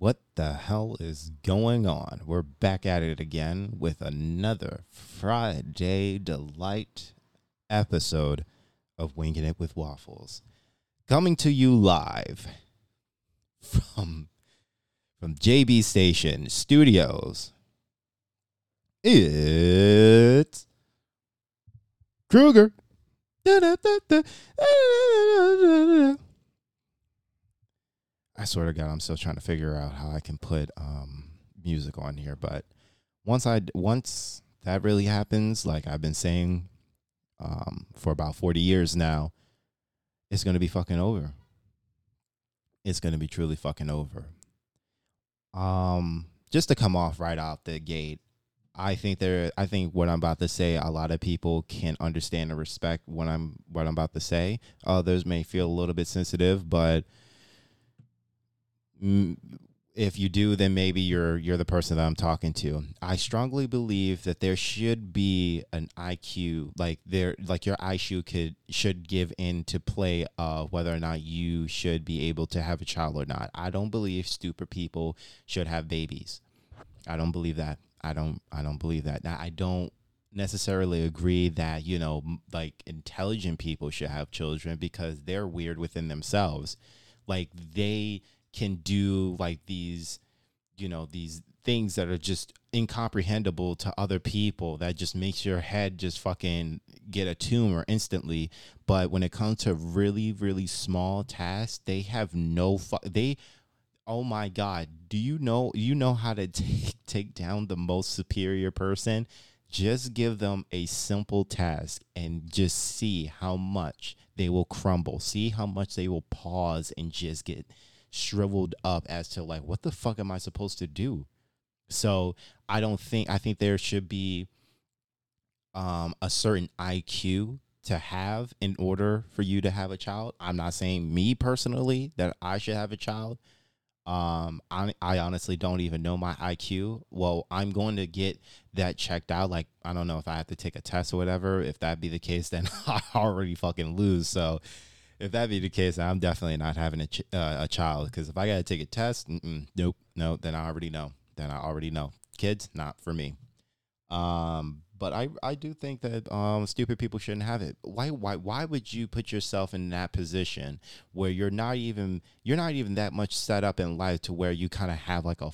What the hell is going on? We're back at it again with another Friday Delight episode of Winging It with Waffles. Coming to you live from from JB Station Studios. It's Kruger. I swear to God, I'm still trying to figure out how I can put um, music on here. But once I once that really happens, like I've been saying um, for about 40 years now, it's gonna be fucking over. It's gonna be truly fucking over. Um, just to come off right out the gate, I think there. I think what I'm about to say, a lot of people can understand and respect what I'm what I'm about to say. Others may feel a little bit sensitive, but if you do, then maybe you're you're the person that I'm talking to. I strongly believe that there should be an IQ, like there, like your IQ could should give into play of whether or not you should be able to have a child or not. I don't believe stupid people should have babies. I don't believe that. I don't. I don't believe that. Now, I don't necessarily agree that you know, like intelligent people should have children because they're weird within themselves. Like they can do like these you know these things that are just incomprehensible to other people that just makes your head just fucking get a tumor instantly. But when it comes to really really small tasks they have no fu- they oh my god do you know you know how to take take down the most superior person? Just give them a simple task and just see how much they will crumble. See how much they will pause and just get shriveled up as to like what the fuck am I supposed to do? So I don't think I think there should be um, a certain IQ to have in order for you to have a child. I'm not saying me personally that I should have a child. Um, I, I honestly don't even know my IQ. Well, I'm going to get that checked out. Like, I don't know if I have to take a test or whatever. If that be the case, then I already fucking lose. So if that be the case, I'm definitely not having a ch- uh, a child because if I got to take a test, nope, no, then I already know. Then I already know. Kids, not for me. Um, but I I do think that um stupid people shouldn't have it. Why why why would you put yourself in that position where you're not even you're not even that much set up in life to where you kind of have like a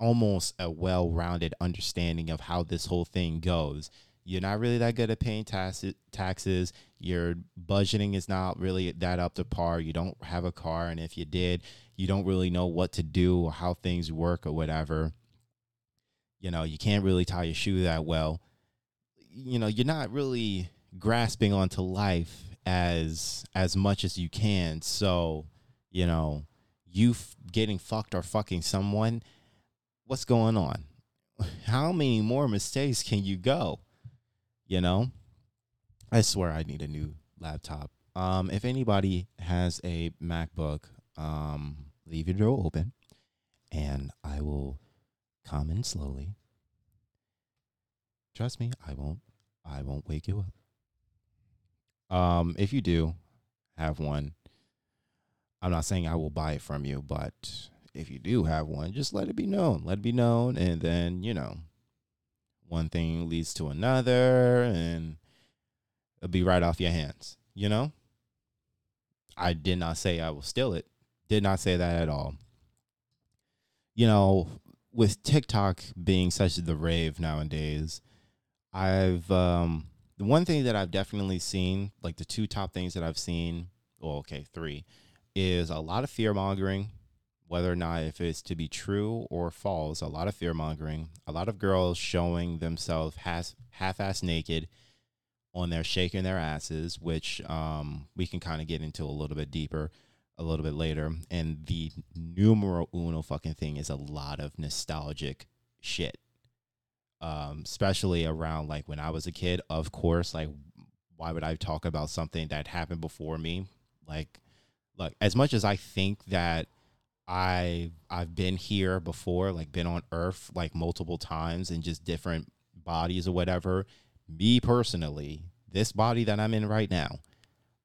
almost a well-rounded understanding of how this whole thing goes you're not really that good at paying tax- taxes. Your budgeting is not really that up to par. You don't have a car, and if you did, you don't really know what to do or how things work or whatever. You know, you can't really tie your shoe that well. You know, you're not really grasping onto life as as much as you can. So, you know, you f- getting fucked or fucking someone, what's going on? How many more mistakes can you go? You know? I swear i need a new laptop. Um if anybody has a macbook um leave your door open and i will come in slowly. Trust me i won't i won't wake you up. Um if you do have one i'm not saying i will buy it from you but if you do have one just let it be known let it be known and then you know one thing leads to another and it'll be right off your hands, you know? I did not say I will steal it. Did not say that at all. You know, with TikTok being such the rave nowadays, I've um the one thing that I've definitely seen, like the two top things that I've seen, well, okay, three, is a lot of fear mongering whether or not if it's to be true or false, a lot of fear mongering, a lot of girls showing themselves half ass naked on their shaking their asses, which um, we can kind of get into a little bit deeper a little bit later. And the numero uno fucking thing is a lot of nostalgic shit. Um, especially around like when I was a kid, of course, like why would I talk about something that happened before me? Like, look, as much as I think that I I've been here before, like been on Earth like multiple times in just different bodies or whatever. Me personally, this body that I'm in right now,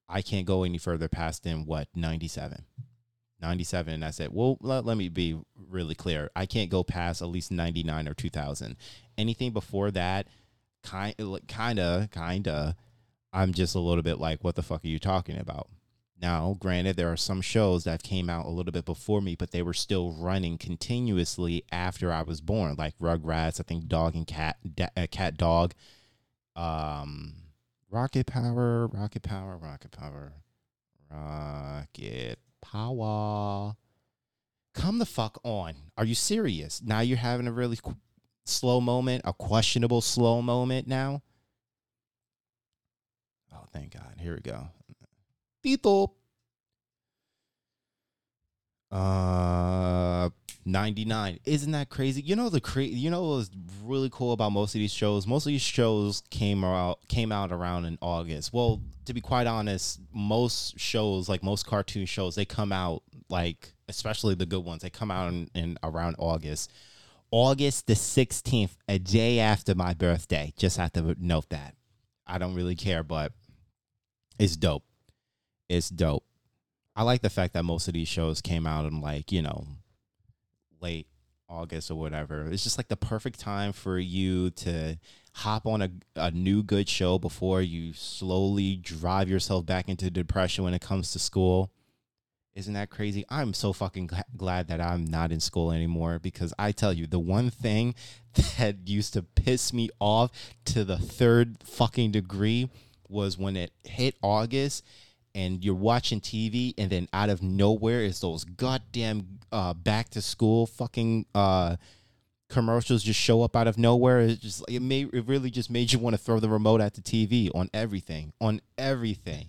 I can't go any further past than what 97. 97 and that's it. Well, let, let me be really clear. I can't go past at least 99 or 2000. Anything before that, kind kinda kinda I'm just a little bit like what the fuck are you talking about? Now, granted, there are some shows that came out a little bit before me, but they were still running continuously after I was born, like Rugrats, I think Dog and Cat, uh, Cat Dog, um, Rocket Power, Rocket Power, Rocket Power, Rocket Power. Come the fuck on. Are you serious? Now you're having a really qu- slow moment, a questionable slow moment now? Oh, thank God. Here we go. Tito. Uh, 99. Isn't that crazy? You know the cra- you know what was really cool about most of these shows? Most of these shows came out came out around in August. Well, to be quite honest, most shows, like most cartoon shows, they come out like especially the good ones, they come out in, in around August. August the 16th, a day after my birthday. Just have to note that. I don't really care, but it's dope it's dope. I like the fact that most of these shows came out in like, you know, late August or whatever. It's just like the perfect time for you to hop on a, a new good show before you slowly drive yourself back into depression when it comes to school. Isn't that crazy? I'm so fucking glad that I'm not in school anymore because I tell you, the one thing that used to piss me off to the third fucking degree was when it hit August and you're watching TV, and then out of nowhere is those goddamn uh, back to school fucking uh, commercials just show up out of nowhere. It just it made it really just made you want to throw the remote at the TV on everything, on everything.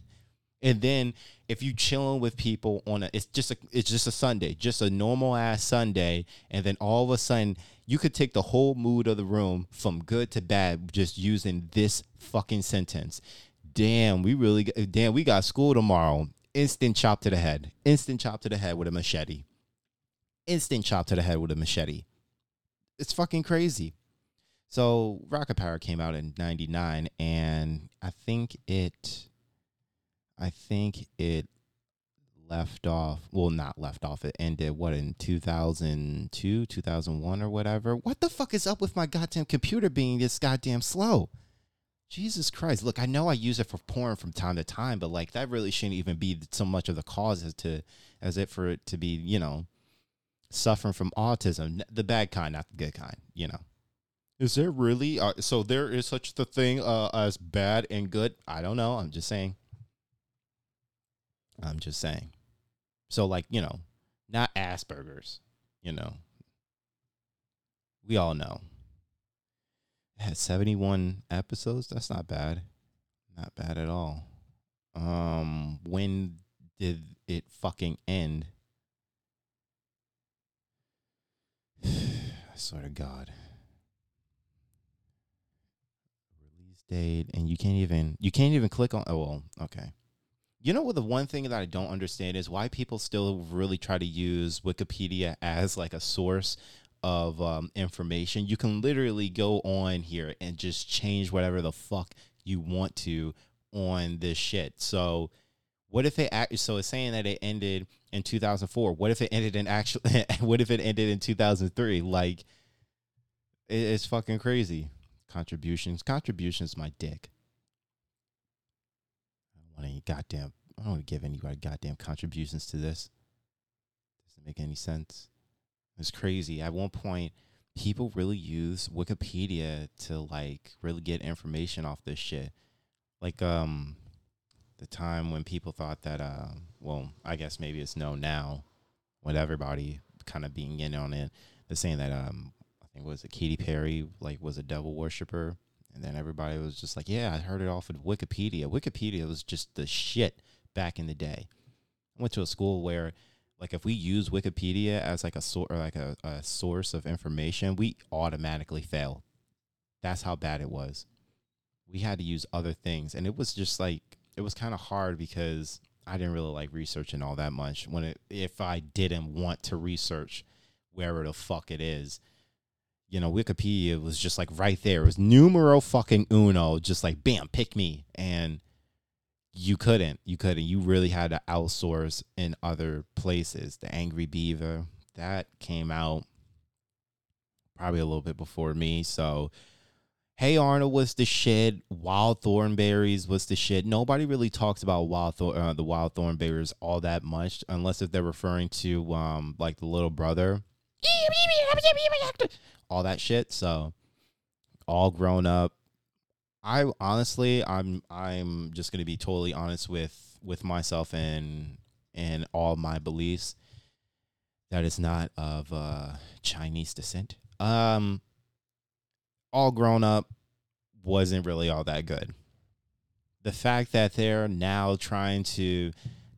And then if you chilling with people on a, it's just a, it's just a Sunday, just a normal ass Sunday, and then all of a sudden you could take the whole mood of the room from good to bad just using this fucking sentence damn, we really, damn, we got school tomorrow. Instant chop to the head. Instant chop to the head with a machete. Instant chop to the head with a machete. It's fucking crazy. So Rocket Power came out in 99 and I think it I think it left off well not left off it ended what in 2002 2001 or whatever what the fuck is up with my goddamn computer being this goddamn slow Jesus Christ. Look, I know I use it for porn from time to time, but like that really shouldn't even be so much of the cause as to as it for it to be, you know, suffering from autism, the bad kind, not the good kind, you know. Is there really uh, so there is such the thing uh, as bad and good? I don't know. I'm just saying. I'm just saying. So like, you know, not Asperger's, you know. We all know had 71 episodes. That's not bad. Not bad at all. Um, when did it fucking end? I swear to God. Release date, and you can't even you can't even click on. Oh well, okay. You know what? The one thing that I don't understand is why people still really try to use Wikipedia as like a source of um, information. You can literally go on here and just change whatever the fuck you want to on this shit. So, what if it act? So it's saying that it ended in 2004. What if it ended in actually? what if it ended in 2003? Like, it, it's fucking crazy. Contributions, contributions, my dick. I don't want any goddamn. I don't want to give anybody goddamn contributions to this. Doesn't make any sense. It's crazy. At one point, people really use Wikipedia to like really get information off this shit. Like um the time when people thought that uh well, I guess maybe it's known now with everybody kind of being in on it. They're saying that um I think was it Katy Perry like was a devil worshiper and then everybody was just like, Yeah, I heard it off of Wikipedia. Wikipedia was just the shit back in the day. I went to a school where like if we use Wikipedia as like a sort or like a, a source of information, we automatically fail. That's how bad it was. We had to use other things, and it was just like it was kind of hard because I didn't really like researching all that much. When it if I didn't want to research wherever the fuck it is, you know, Wikipedia was just like right there. It was numero fucking uno, just like bam, pick me, and you couldn't you couldn't you really had to outsource in other places the angry beaver that came out probably a little bit before me. So, Hey Arnold was the shit. Wild Thornberrys was the shit. Nobody really talks about Wild Thor- uh, the Wild Thornberrys all that much, unless if they're referring to um like the little brother, all that shit. So, all grown up. I honestly, I'm I'm just gonna be totally honest with with myself and and all my beliefs. That is not of uh, Chinese descent. Um, all grown up wasn't really all that good. The fact that they're now trying to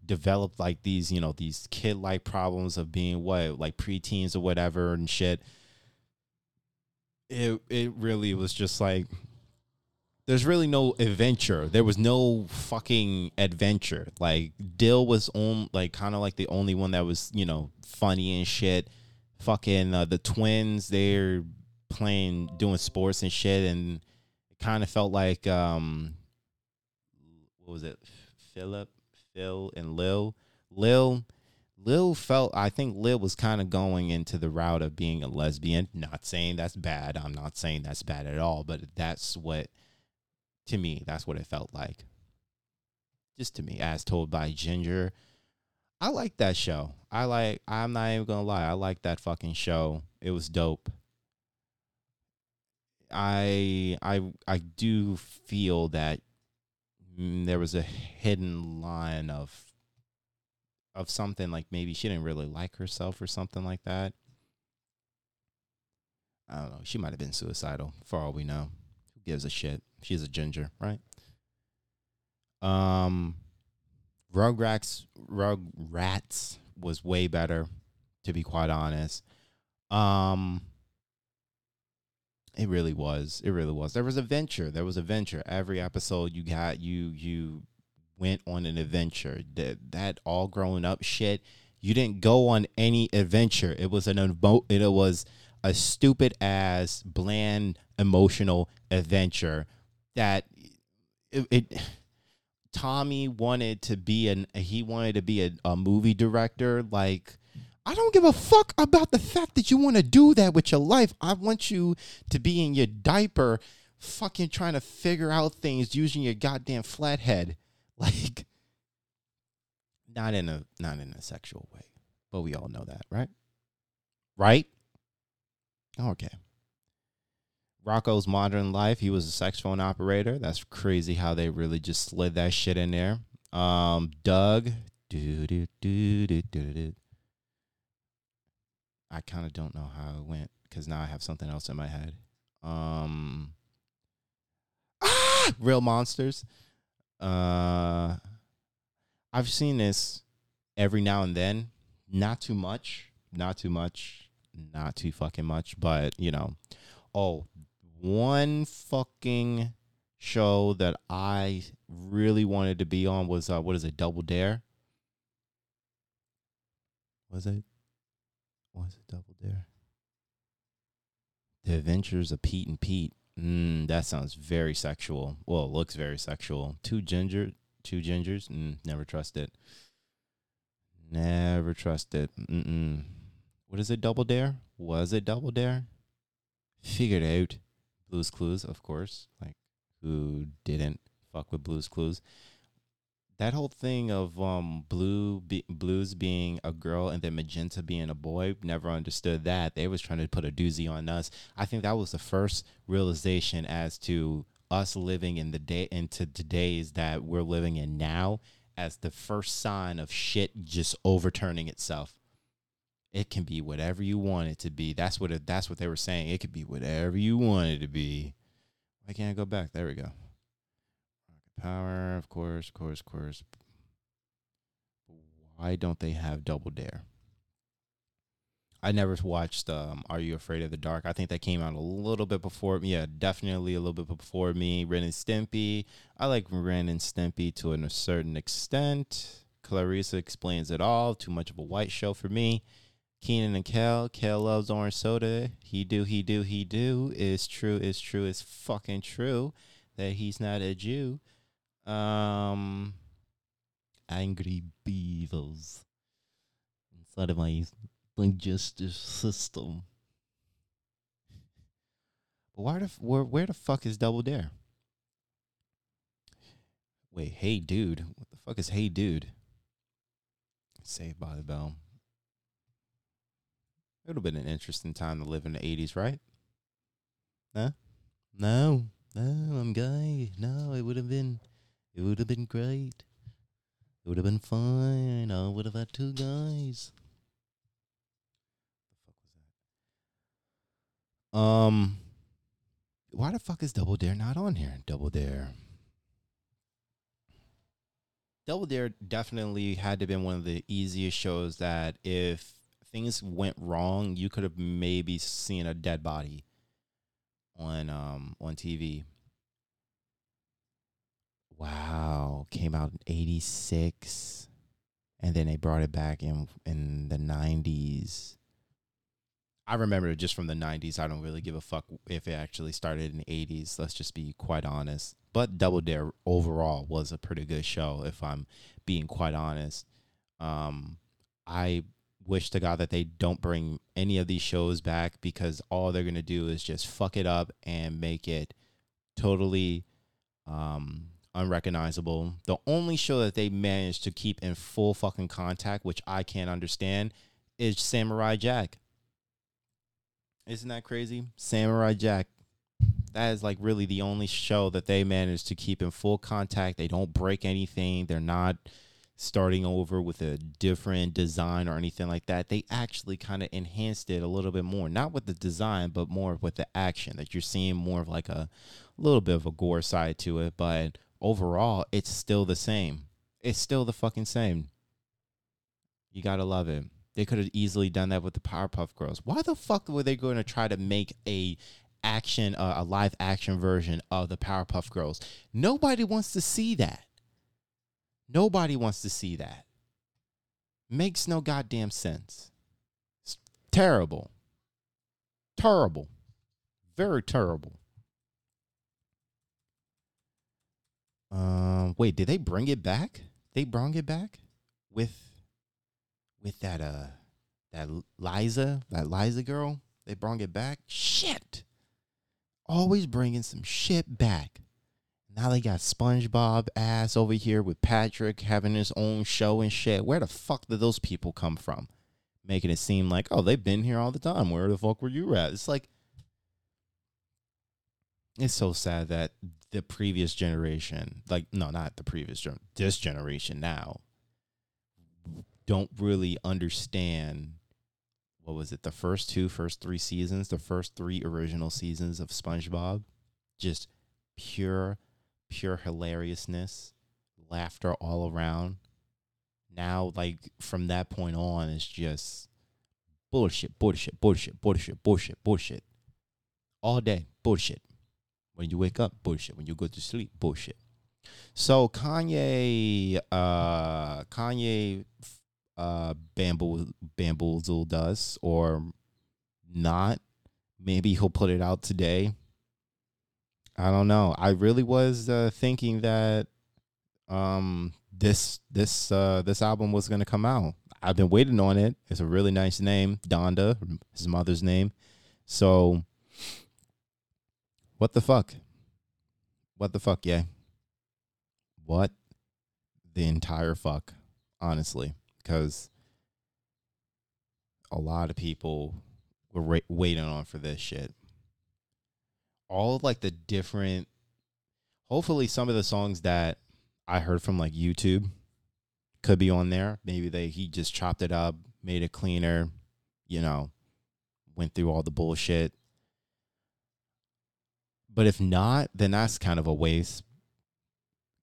develop like these, you know, these kid like problems of being what, like preteens or whatever and shit. It it really was just like there's really no adventure. There was no fucking adventure. Like Dill was on like kind of like the only one that was, you know, funny and shit. Fucking uh, the twins, they're playing doing sports and shit and it kind of felt like um what was it philip phil and lil lil lil felt i think lil was kind of going into the route of being a lesbian not saying that's bad i'm not saying that's bad at all but that's what to me that's what it felt like just to me as told by ginger i like that show i like i'm not even gonna lie i like that fucking show it was dope I I I do feel that there was a hidden line of of something like maybe she didn't really like herself or something like that. I don't know. She might have been suicidal for all we know. Gives a shit? She's a ginger, right? Um Rugrats Rugrats was way better, to be quite honest. Um it really was. It really was. There was adventure. There was adventure. Every episode you got you you went on an adventure. That that all growing up shit. You didn't go on any adventure. It was an it was a stupid ass bland emotional adventure that it, it Tommy wanted to be an he wanted to be a, a movie director like I don't give a fuck about the fact that you want to do that with your life. I want you to be in your diaper, fucking trying to figure out things using your goddamn flathead. Like, not in a not in a sexual way, but we all know that, right? Right? Okay. Rocko's modern life. He was a sex phone operator. That's crazy how they really just slid that shit in there. Um, Doug. Do do do do do do. I kind of don't know how it went because now I have something else in my head. Um, ah, real monsters. Uh, I've seen this every now and then. Not too much. Not too much. Not too fucking much. But you know, oh, one fucking show that I really wanted to be on was uh, what is it? Double Dare. Was it? Was it Double Dare? The Adventures of Pete and Pete. Mm, that sounds very sexual. Well, it looks very sexual. Two ginger, two gingers. Mm, never trust it. Never trust it. Mm-mm. What is it? Double Dare? Was it Double Dare? Figured out. Blues Clues, of course. Like who didn't fuck with Blues Clues? that whole thing of um blue be, blues being a girl and then magenta being a boy never understood that they was trying to put a doozy on us i think that was the first realization as to us living in the day into today's that we're living in now as the first sign of shit just overturning itself it can be whatever you want it to be that's what it, that's what they were saying it could be whatever you want it to be why can't i go back there we go Power, of course, of course, of course. Why don't they have Double Dare? I never watched um, Are You Afraid of the Dark? I think that came out a little bit before me. Yeah, definitely a little bit before me. Ren and Stimpy. I like Ren and Stimpy to a certain extent. Clarissa explains it all. Too much of a white show for me. Kenan and Kel. Kel loves orange soda. He do, he do, he do. Is true, is true, is fucking true that he's not a Jew. Um, Angry Beavers. Inside of my justice system. But why the where where the fuck is Double Dare? Wait, hey dude, what the fuck is hey dude? Saved by the Bell. It would have been an interesting time to live in the '80s, right? Huh? No, no, I'm gay. No, it would have been, it would have been great. It would have been fine. I would have had two guys. The fuck was that? Um, why the fuck is Double Dare not on here? Double Dare. Double Dare definitely had to have been one of the easiest shows that if things went wrong, you could have maybe seen a dead body on um on TV. Wow, came out in 86 and then they brought it back in in the 90s. I remember it just from the 90s. I don't really give a fuck if it actually started in the 80s. Let's just be quite honest. But Double Dare overall was a pretty good show if I'm being quite honest. Um I wish to God that they don't bring any of these shows back because all they're gonna do is just fuck it up and make it totally um, unrecognizable. The only show that they managed to keep in full fucking contact, which I can't understand, is Samurai Jack. Isn't that crazy? Samurai Jack. That is like really the only show that they managed to keep in full contact. They don't break anything. They're not starting over with a different design or anything like that. They actually kind of enhanced it a little bit more, not with the design, but more with the action. That you're seeing more of like a little bit of a gore side to it, but overall, it's still the same. It's still the fucking same. You gotta love it. They could have easily done that with the Powerpuff Girls. Why the fuck were they going to try to make a action, uh, a live action version of the Powerpuff Girls? Nobody wants to see that. Nobody wants to see that. Makes no goddamn sense. It's terrible. Terrible. Very terrible. Um, wait, did they bring it back? They brought it back with with that uh that Liza, that Liza girl. They brought it back. Shit. Always bringing some shit back. Now they got SpongeBob ass over here with Patrick having his own show and shit. Where the fuck did those people come from? Making it seem like, oh, they've been here all the time. Where the fuck were you at? It's like, it's so sad that the previous generation, like, no, not the previous generation, this generation now, don't really understand what was it, the first two, first three seasons, the first three original seasons of SpongeBob. Just pure pure hilariousness, laughter all around. Now, like from that point on, it's just bullshit, bullshit, bullshit, bullshit, bullshit, bullshit. All day, bullshit. When you wake up, bullshit. When you go to sleep, bullshit. So Kanye, uh, Kanye, uh, bamboozled, bamboozled us or not. Maybe he'll put it out today I don't know. I really was uh, thinking that um, this this uh, this album was gonna come out. I've been waiting on it. It's a really nice name, Donda, his mother's name. So, what the fuck? What the fuck, yeah? What the entire fuck, honestly, because a lot of people were ra- waiting on for this shit all of like the different hopefully some of the songs that I heard from like YouTube could be on there. Maybe they he just chopped it up, made it cleaner, you know, went through all the bullshit. But if not, then that's kind of a waste.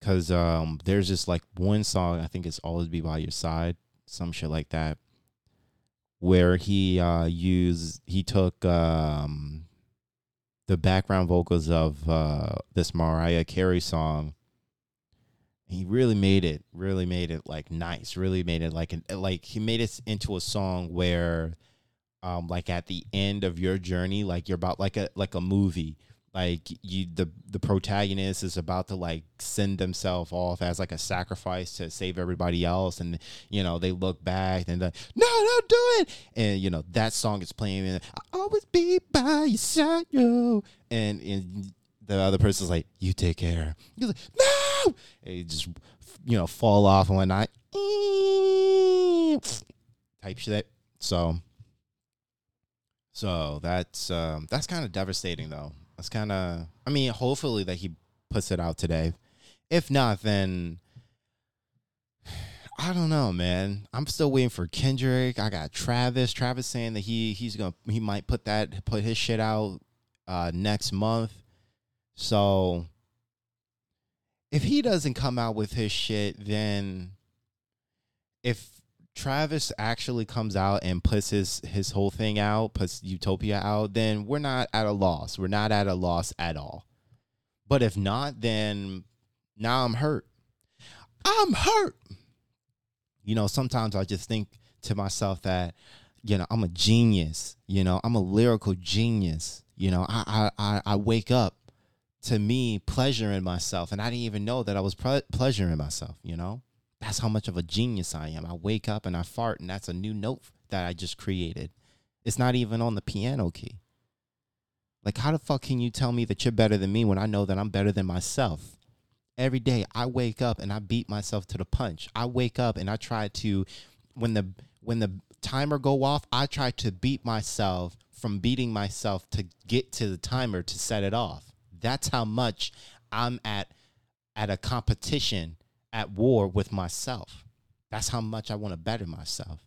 Cause um there's just like one song, I think it's Always Be By Your Side, some shit like that. Where he uh used he took um the background vocals of uh, this Mariah Carey song. He really made it, really made it like nice, really made it like an like he made it into a song where um like at the end of your journey, like you're about like a like a movie like you the the protagonist is about to like send themselves off as like a sacrifice to save everybody else. And you know they look back and like no don't do it. And you know that song is playing and i always be by your side yo. And and the other person's like you take care. You're like no! And you just you know fall off and whatnot. Type shit. So so that's um that's kind of devastating though that's kind of. I mean, hopefully that he puts it out today. If not, then I don't know, man. I'm still waiting for Kendrick. I got Travis. Travis saying that he he's gonna he might put that put his shit out uh next month. So if he doesn't come out with his shit, then if Travis actually comes out and puts his his whole thing out, puts Utopia out, then we're not at a loss. We're not at a loss at all. But if not, then now I'm hurt. I'm hurt. You know, sometimes I just think to myself that, you know, I'm a genius. You know, I'm a lyrical genius. You know, I I I wake up to me pleasuring myself, and I didn't even know that I was ple- pleasuring myself. You know, that's how much of a genius I am. I wake up and I fart, and that's a new note that I just created. It's not even on the piano key. Like, how the fuck can you tell me that you're better than me when I know that I'm better than myself? Every day I wake up and I beat myself to the punch. I wake up and I try to when the when the timer go off, I try to beat myself from beating myself to get to the timer to set it off. That's how much I'm at at a competition at war with myself. That's how much I want to better myself.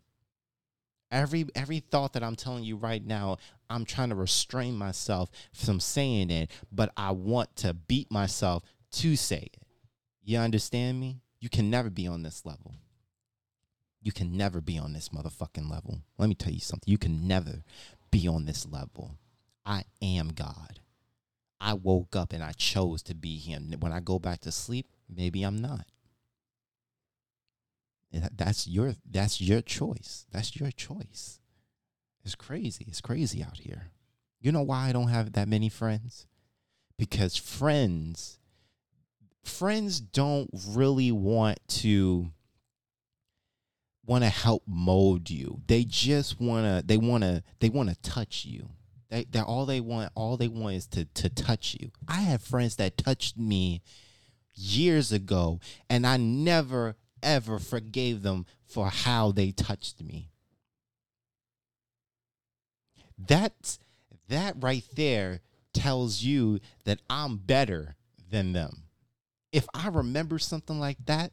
Every every thought that I'm telling you right now, I'm trying to restrain myself from saying it, but I want to beat myself to say it. You understand me? You can never be on this level. You can never be on this motherfucking level. Let me tell you something. You can never be on this level. I am God. I woke up and I chose to be him. When I go back to sleep, maybe I'm not. That's your that's your choice. That's your choice. It's crazy. It's crazy out here. You know why I don't have that many friends? Because friends friends don't really want to want to help mold you. They just want to they want to they want to touch you. They they all they want all they want is to to touch you. I have friends that touched me years ago and I never ever forgave them for how they touched me. That's that right there tells you that I'm better than them. If I remember something like that,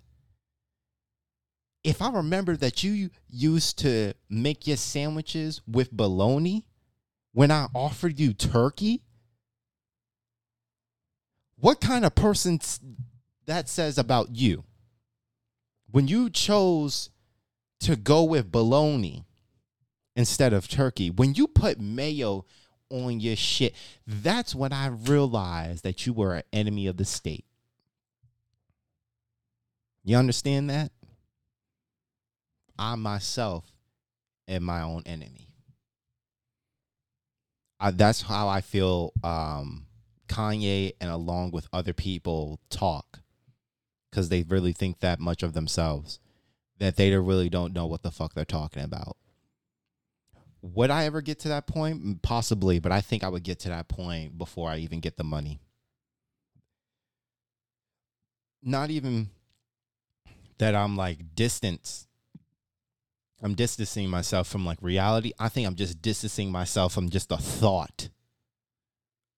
if I remember that you used to make your sandwiches with bologna when I offered you turkey, what kind of person that says about you? When you chose to go with bologna instead of turkey, when you put mayo on your shit, that's when I realized that you were an enemy of the state. You understand that? I myself am my own enemy. I, that's how I feel um, Kanye and along with other people talk because they really think that much of themselves that they really don't know what the fuck they're talking about. Would I ever get to that point? Mm, possibly, but I think I would get to that point before I even get the money. Not even that I'm like distance. I'm distancing myself from like reality. I think I'm just distancing myself from just the thought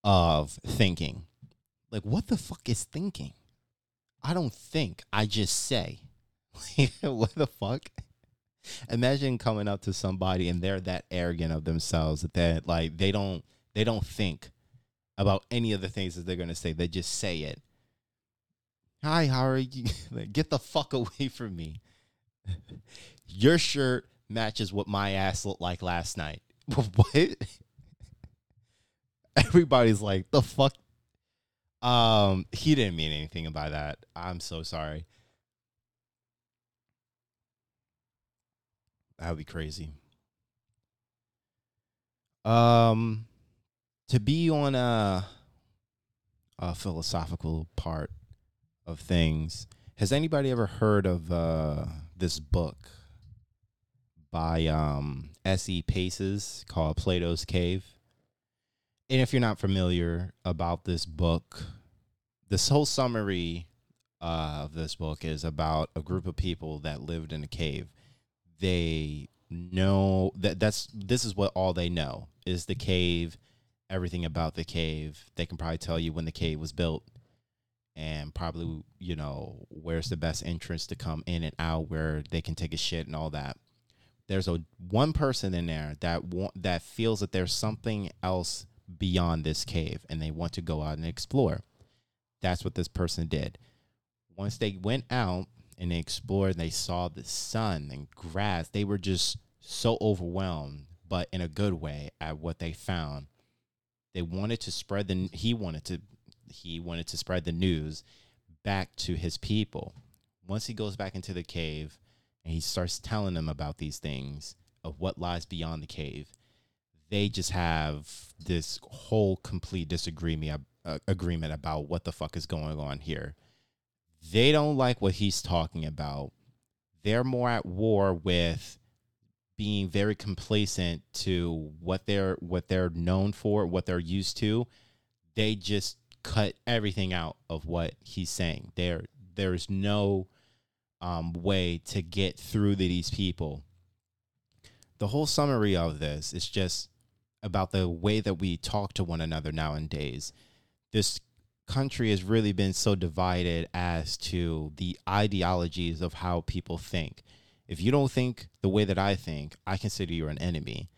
of thinking. Like, what the fuck is thinking? I don't think. I just say. what the fuck? Imagine coming up to somebody and they're that arrogant of themselves that like they don't they don't think about any of the things that they're gonna say. They just say it. Hi, how are you? Get the fuck away from me. Your shirt matches what my ass looked like last night. what? Everybody's like, the fuck um, he didn't mean anything by that. I'm so sorry. That would be crazy. Um, to be on a uh, philosophical part of things. Has anybody ever heard of uh, this book by um, S.E. Paces called Plato's Cave? And if you're not familiar about this book, this whole summary uh, of this book is about a group of people that lived in a cave. They know that that's this is what all they know is the cave, everything about the cave. They can probably tell you when the cave was built and probably you know where's the best entrance to come in and out where they can take a shit and all that there's a one person in there that want, that feels that there's something else beyond this cave and they want to go out and explore that's what this person did once they went out and they explored and they saw the sun and grass they were just so overwhelmed but in a good way at what they found they wanted to spread the he wanted to he wanted to spread the news back to his people. Once he goes back into the cave and he starts telling them about these things of what lies beyond the cave, they just have this whole complete disagreement agreement about what the fuck is going on here. They don't like what he's talking about. They're more at war with being very complacent to what they're what they're known for, what they're used to. They just cut everything out of what he's saying. There there's no um, way to get through to these people. The whole summary of this is just about the way that we talk to one another nowadays. This country has really been so divided as to the ideologies of how people think. If you don't think the way that I think, I consider you an enemy.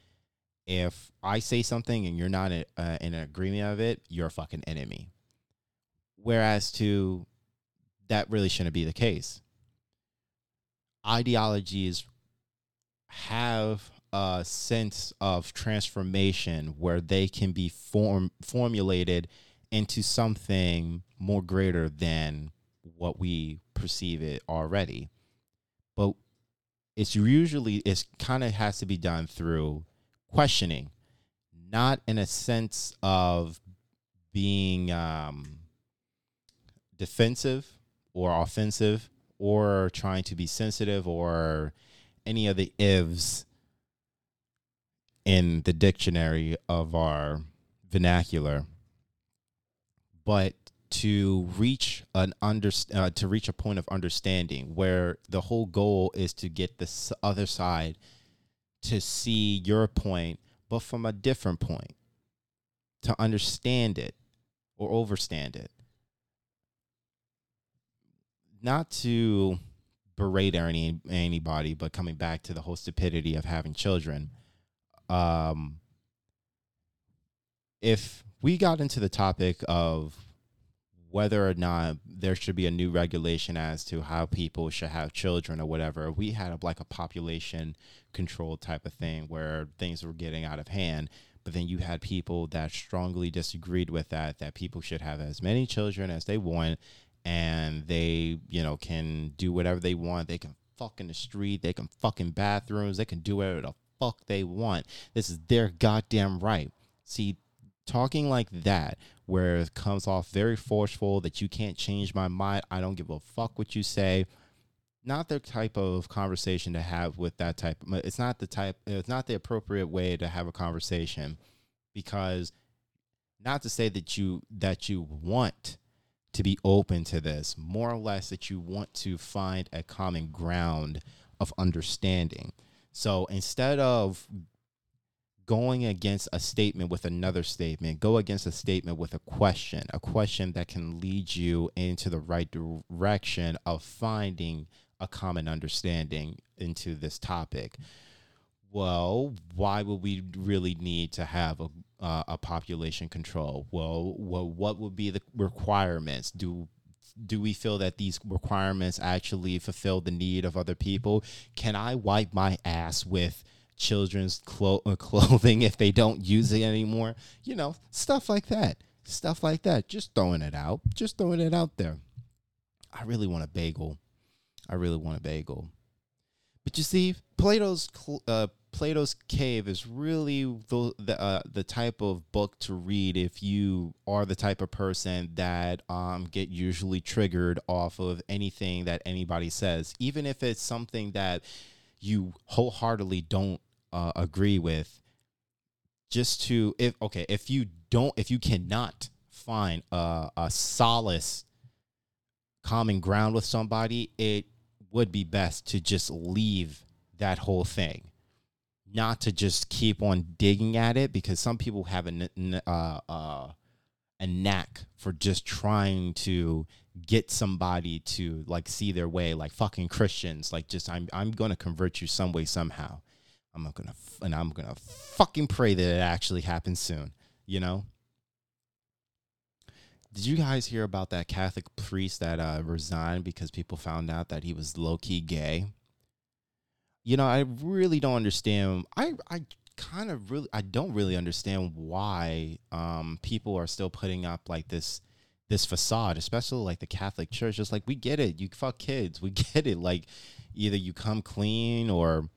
If I say something and you're not uh, in agreement of it, you're a fucking enemy. Whereas to that really shouldn't be the case. Ideologies have a sense of transformation where they can be form formulated into something more greater than what we perceive it already. But it's usually it's kind of has to be done through questioning, not in a sense of being um, defensive or offensive or trying to be sensitive or any of the ifs in the dictionary of our vernacular but to reach an under uh, to reach a point of understanding where the whole goal is to get the other side to see your point but from a different point to understand it or overstand it. Not to berate any anybody, but coming back to the whole stupidity of having children, um, if we got into the topic of whether or not there should be a new regulation as to how people should have children or whatever, we had a, like a population control type of thing where things were getting out of hand. But then you had people that strongly disagreed with that, that people should have as many children as they want and they, you know, can do whatever they want. They can fuck in the street, they can fuck in bathrooms, they can do whatever the fuck they want. This is their goddamn right. See, talking like that, where it comes off very forceful that you can't change my mind, I don't give a fuck what you say. Not the type of conversation to have with that type. It's not the type. It's not the appropriate way to have a conversation, because not to say that you that you want to be open to this, more or less that you want to find a common ground of understanding. So instead of going against a statement with another statement, go against a statement with a question, a question that can lead you into the right direction of finding a common understanding into this topic well, why would we really need to have a uh, a population control? Well, well, what would be the requirements? Do do we feel that these requirements actually fulfill the need of other people? Can I wipe my ass with children's clo- uh, clothing if they don't use it anymore? You know, stuff like that. Stuff like that. Just throwing it out. Just throwing it out there. I really want a bagel. I really want a bagel. But you see, Plato's uh, Plato's Cave is really the the, uh, the type of book to read if you are the type of person that um, get usually triggered off of anything that anybody says, even if it's something that you wholeheartedly don't uh, agree with. Just to if okay, if you don't, if you cannot find a, a solace common ground with somebody, it would be best to just leave that whole thing not to just keep on digging at it because some people have a uh, uh, a knack for just trying to get somebody to like see their way like fucking Christians like just I'm I'm going to convert you some way somehow I'm to and I'm to fucking pray that it actually happens soon you know did you guys hear about that Catholic priest that uh, resigned because people found out that he was low key gay you know, I really don't understand. I I kind of really I don't really understand why um people are still putting up like this this facade, especially like the Catholic Church. Just like we get it, you fuck kids, we get it. Like either you come clean or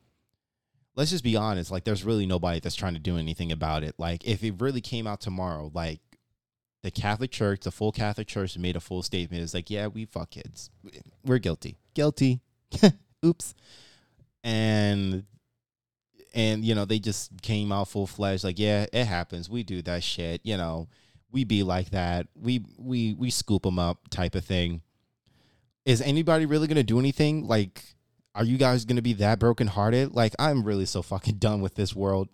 let's just be honest. Like there's really nobody that's trying to do anything about it. Like if it really came out tomorrow, like the Catholic Church, the full Catholic Church made a full statement. It's like, yeah, we fuck kids. We're guilty. Guilty. Oops and and you know they just came out full fledged like yeah it happens we do that shit you know we be like that we we we scoop them up type of thing is anybody really gonna do anything like are you guys gonna be that brokenhearted like i'm really so fucking done with this world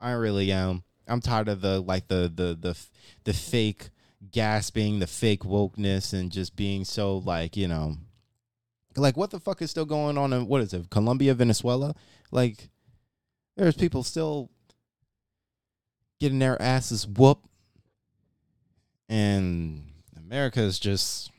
i really am i'm tired of the like the the the the fake gasping the fake wokeness and just being so like you know like, what the fuck is still going on in what is it, Colombia, Venezuela? Like, there's people still getting their asses whooped, and America is just.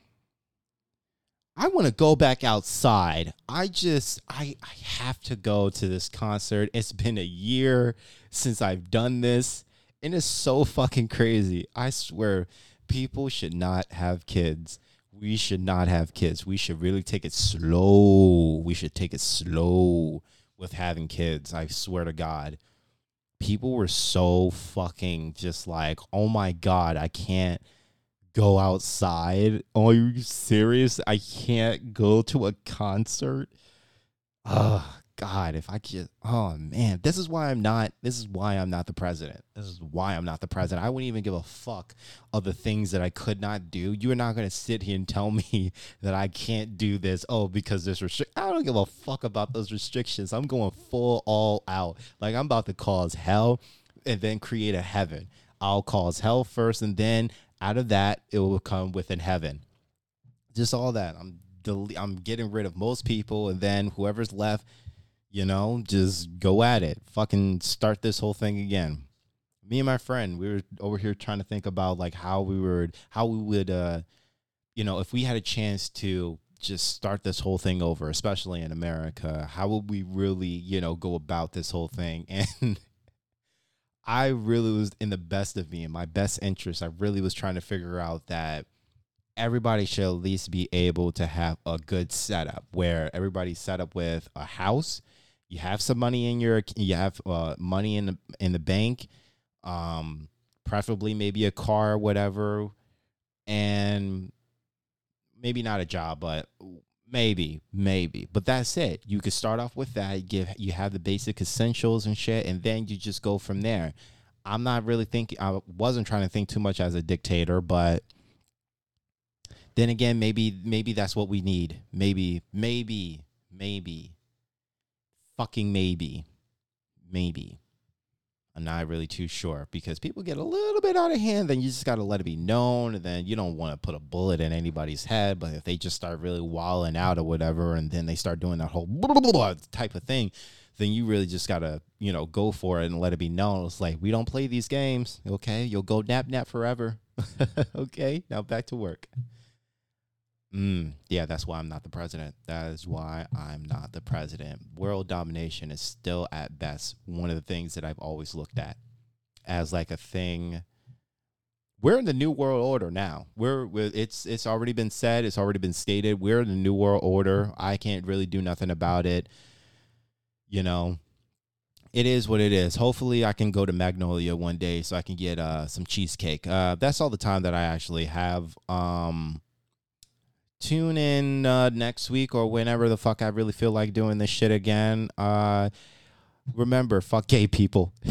I want to go back outside. I just I I have to go to this concert. It's been a year since I've done this, and it's so fucking crazy. I swear people should not have kids we should not have kids. We should really take it slow. We should take it slow with having kids. I swear to God. People were so fucking just like, oh my God, I can't go outside. Oh, are you serious? I can't go to a concert. Oh God, if I could, oh man, this is why I'm not. This is why I'm not the president. This is why I'm not the president. I wouldn't even give a fuck of the things that I could not do. You are not to sit here and tell me that I can't do this. Oh, because there's restrict. I don't give a fuck about those restrictions. I'm going full all out. Like I'm about to cause hell and then create a heaven. I'll cause hell first, and then out of that, it will come within heaven. Just all that. I'm del- I'm getting rid of most people, and then whoever's left you know, just go at it. Fucking start this whole thing again. Me and my friend, we were over here trying to think about like how we would how we would uh you know, if we had a chance to just start this whole thing over, especially in America, how would we really, you know, go about this whole thing? And I really was in the best of me, in my best interest. I really was trying to figure out that everybody should at least be able to have a good setup where everybody's set up with a house you have some money in your you have uh, money in the in the bank um preferably maybe a car whatever and maybe not a job but maybe maybe. But that's it. You could start off with that you give you have the basic essentials and shit and then you just go from there. I'm not really thinking i wasn't trying to think too much as a dictator but then again maybe maybe that's what we need. Maybe maybe maybe. Fucking maybe. Maybe. I'm not really too sure because people get a little bit out of hand, then you just got to let it be known. And then you don't want to put a bullet in anybody's head. But if they just start really walling out or whatever, and then they start doing that whole blah, blah, blah type of thing, then you really just got to, you know, go for it and let it be known. It's like, we don't play these games. Okay. You'll go nap nap forever. okay. Now back to work. Mm, yeah, that's why I'm not the president. That is why I'm not the president. World domination is still at best one of the things that I've always looked at as like a thing. We're in the new world order now. We're, it's it's already been said. It's already been stated. We're in the new world order. I can't really do nothing about it. You know, it is what it is. Hopefully, I can go to Magnolia one day so I can get uh, some cheesecake. Uh, that's all the time that I actually have. Um, tune in uh, next week or whenever the fuck I really feel like doing this shit again. Uh, remember, fuck gay people.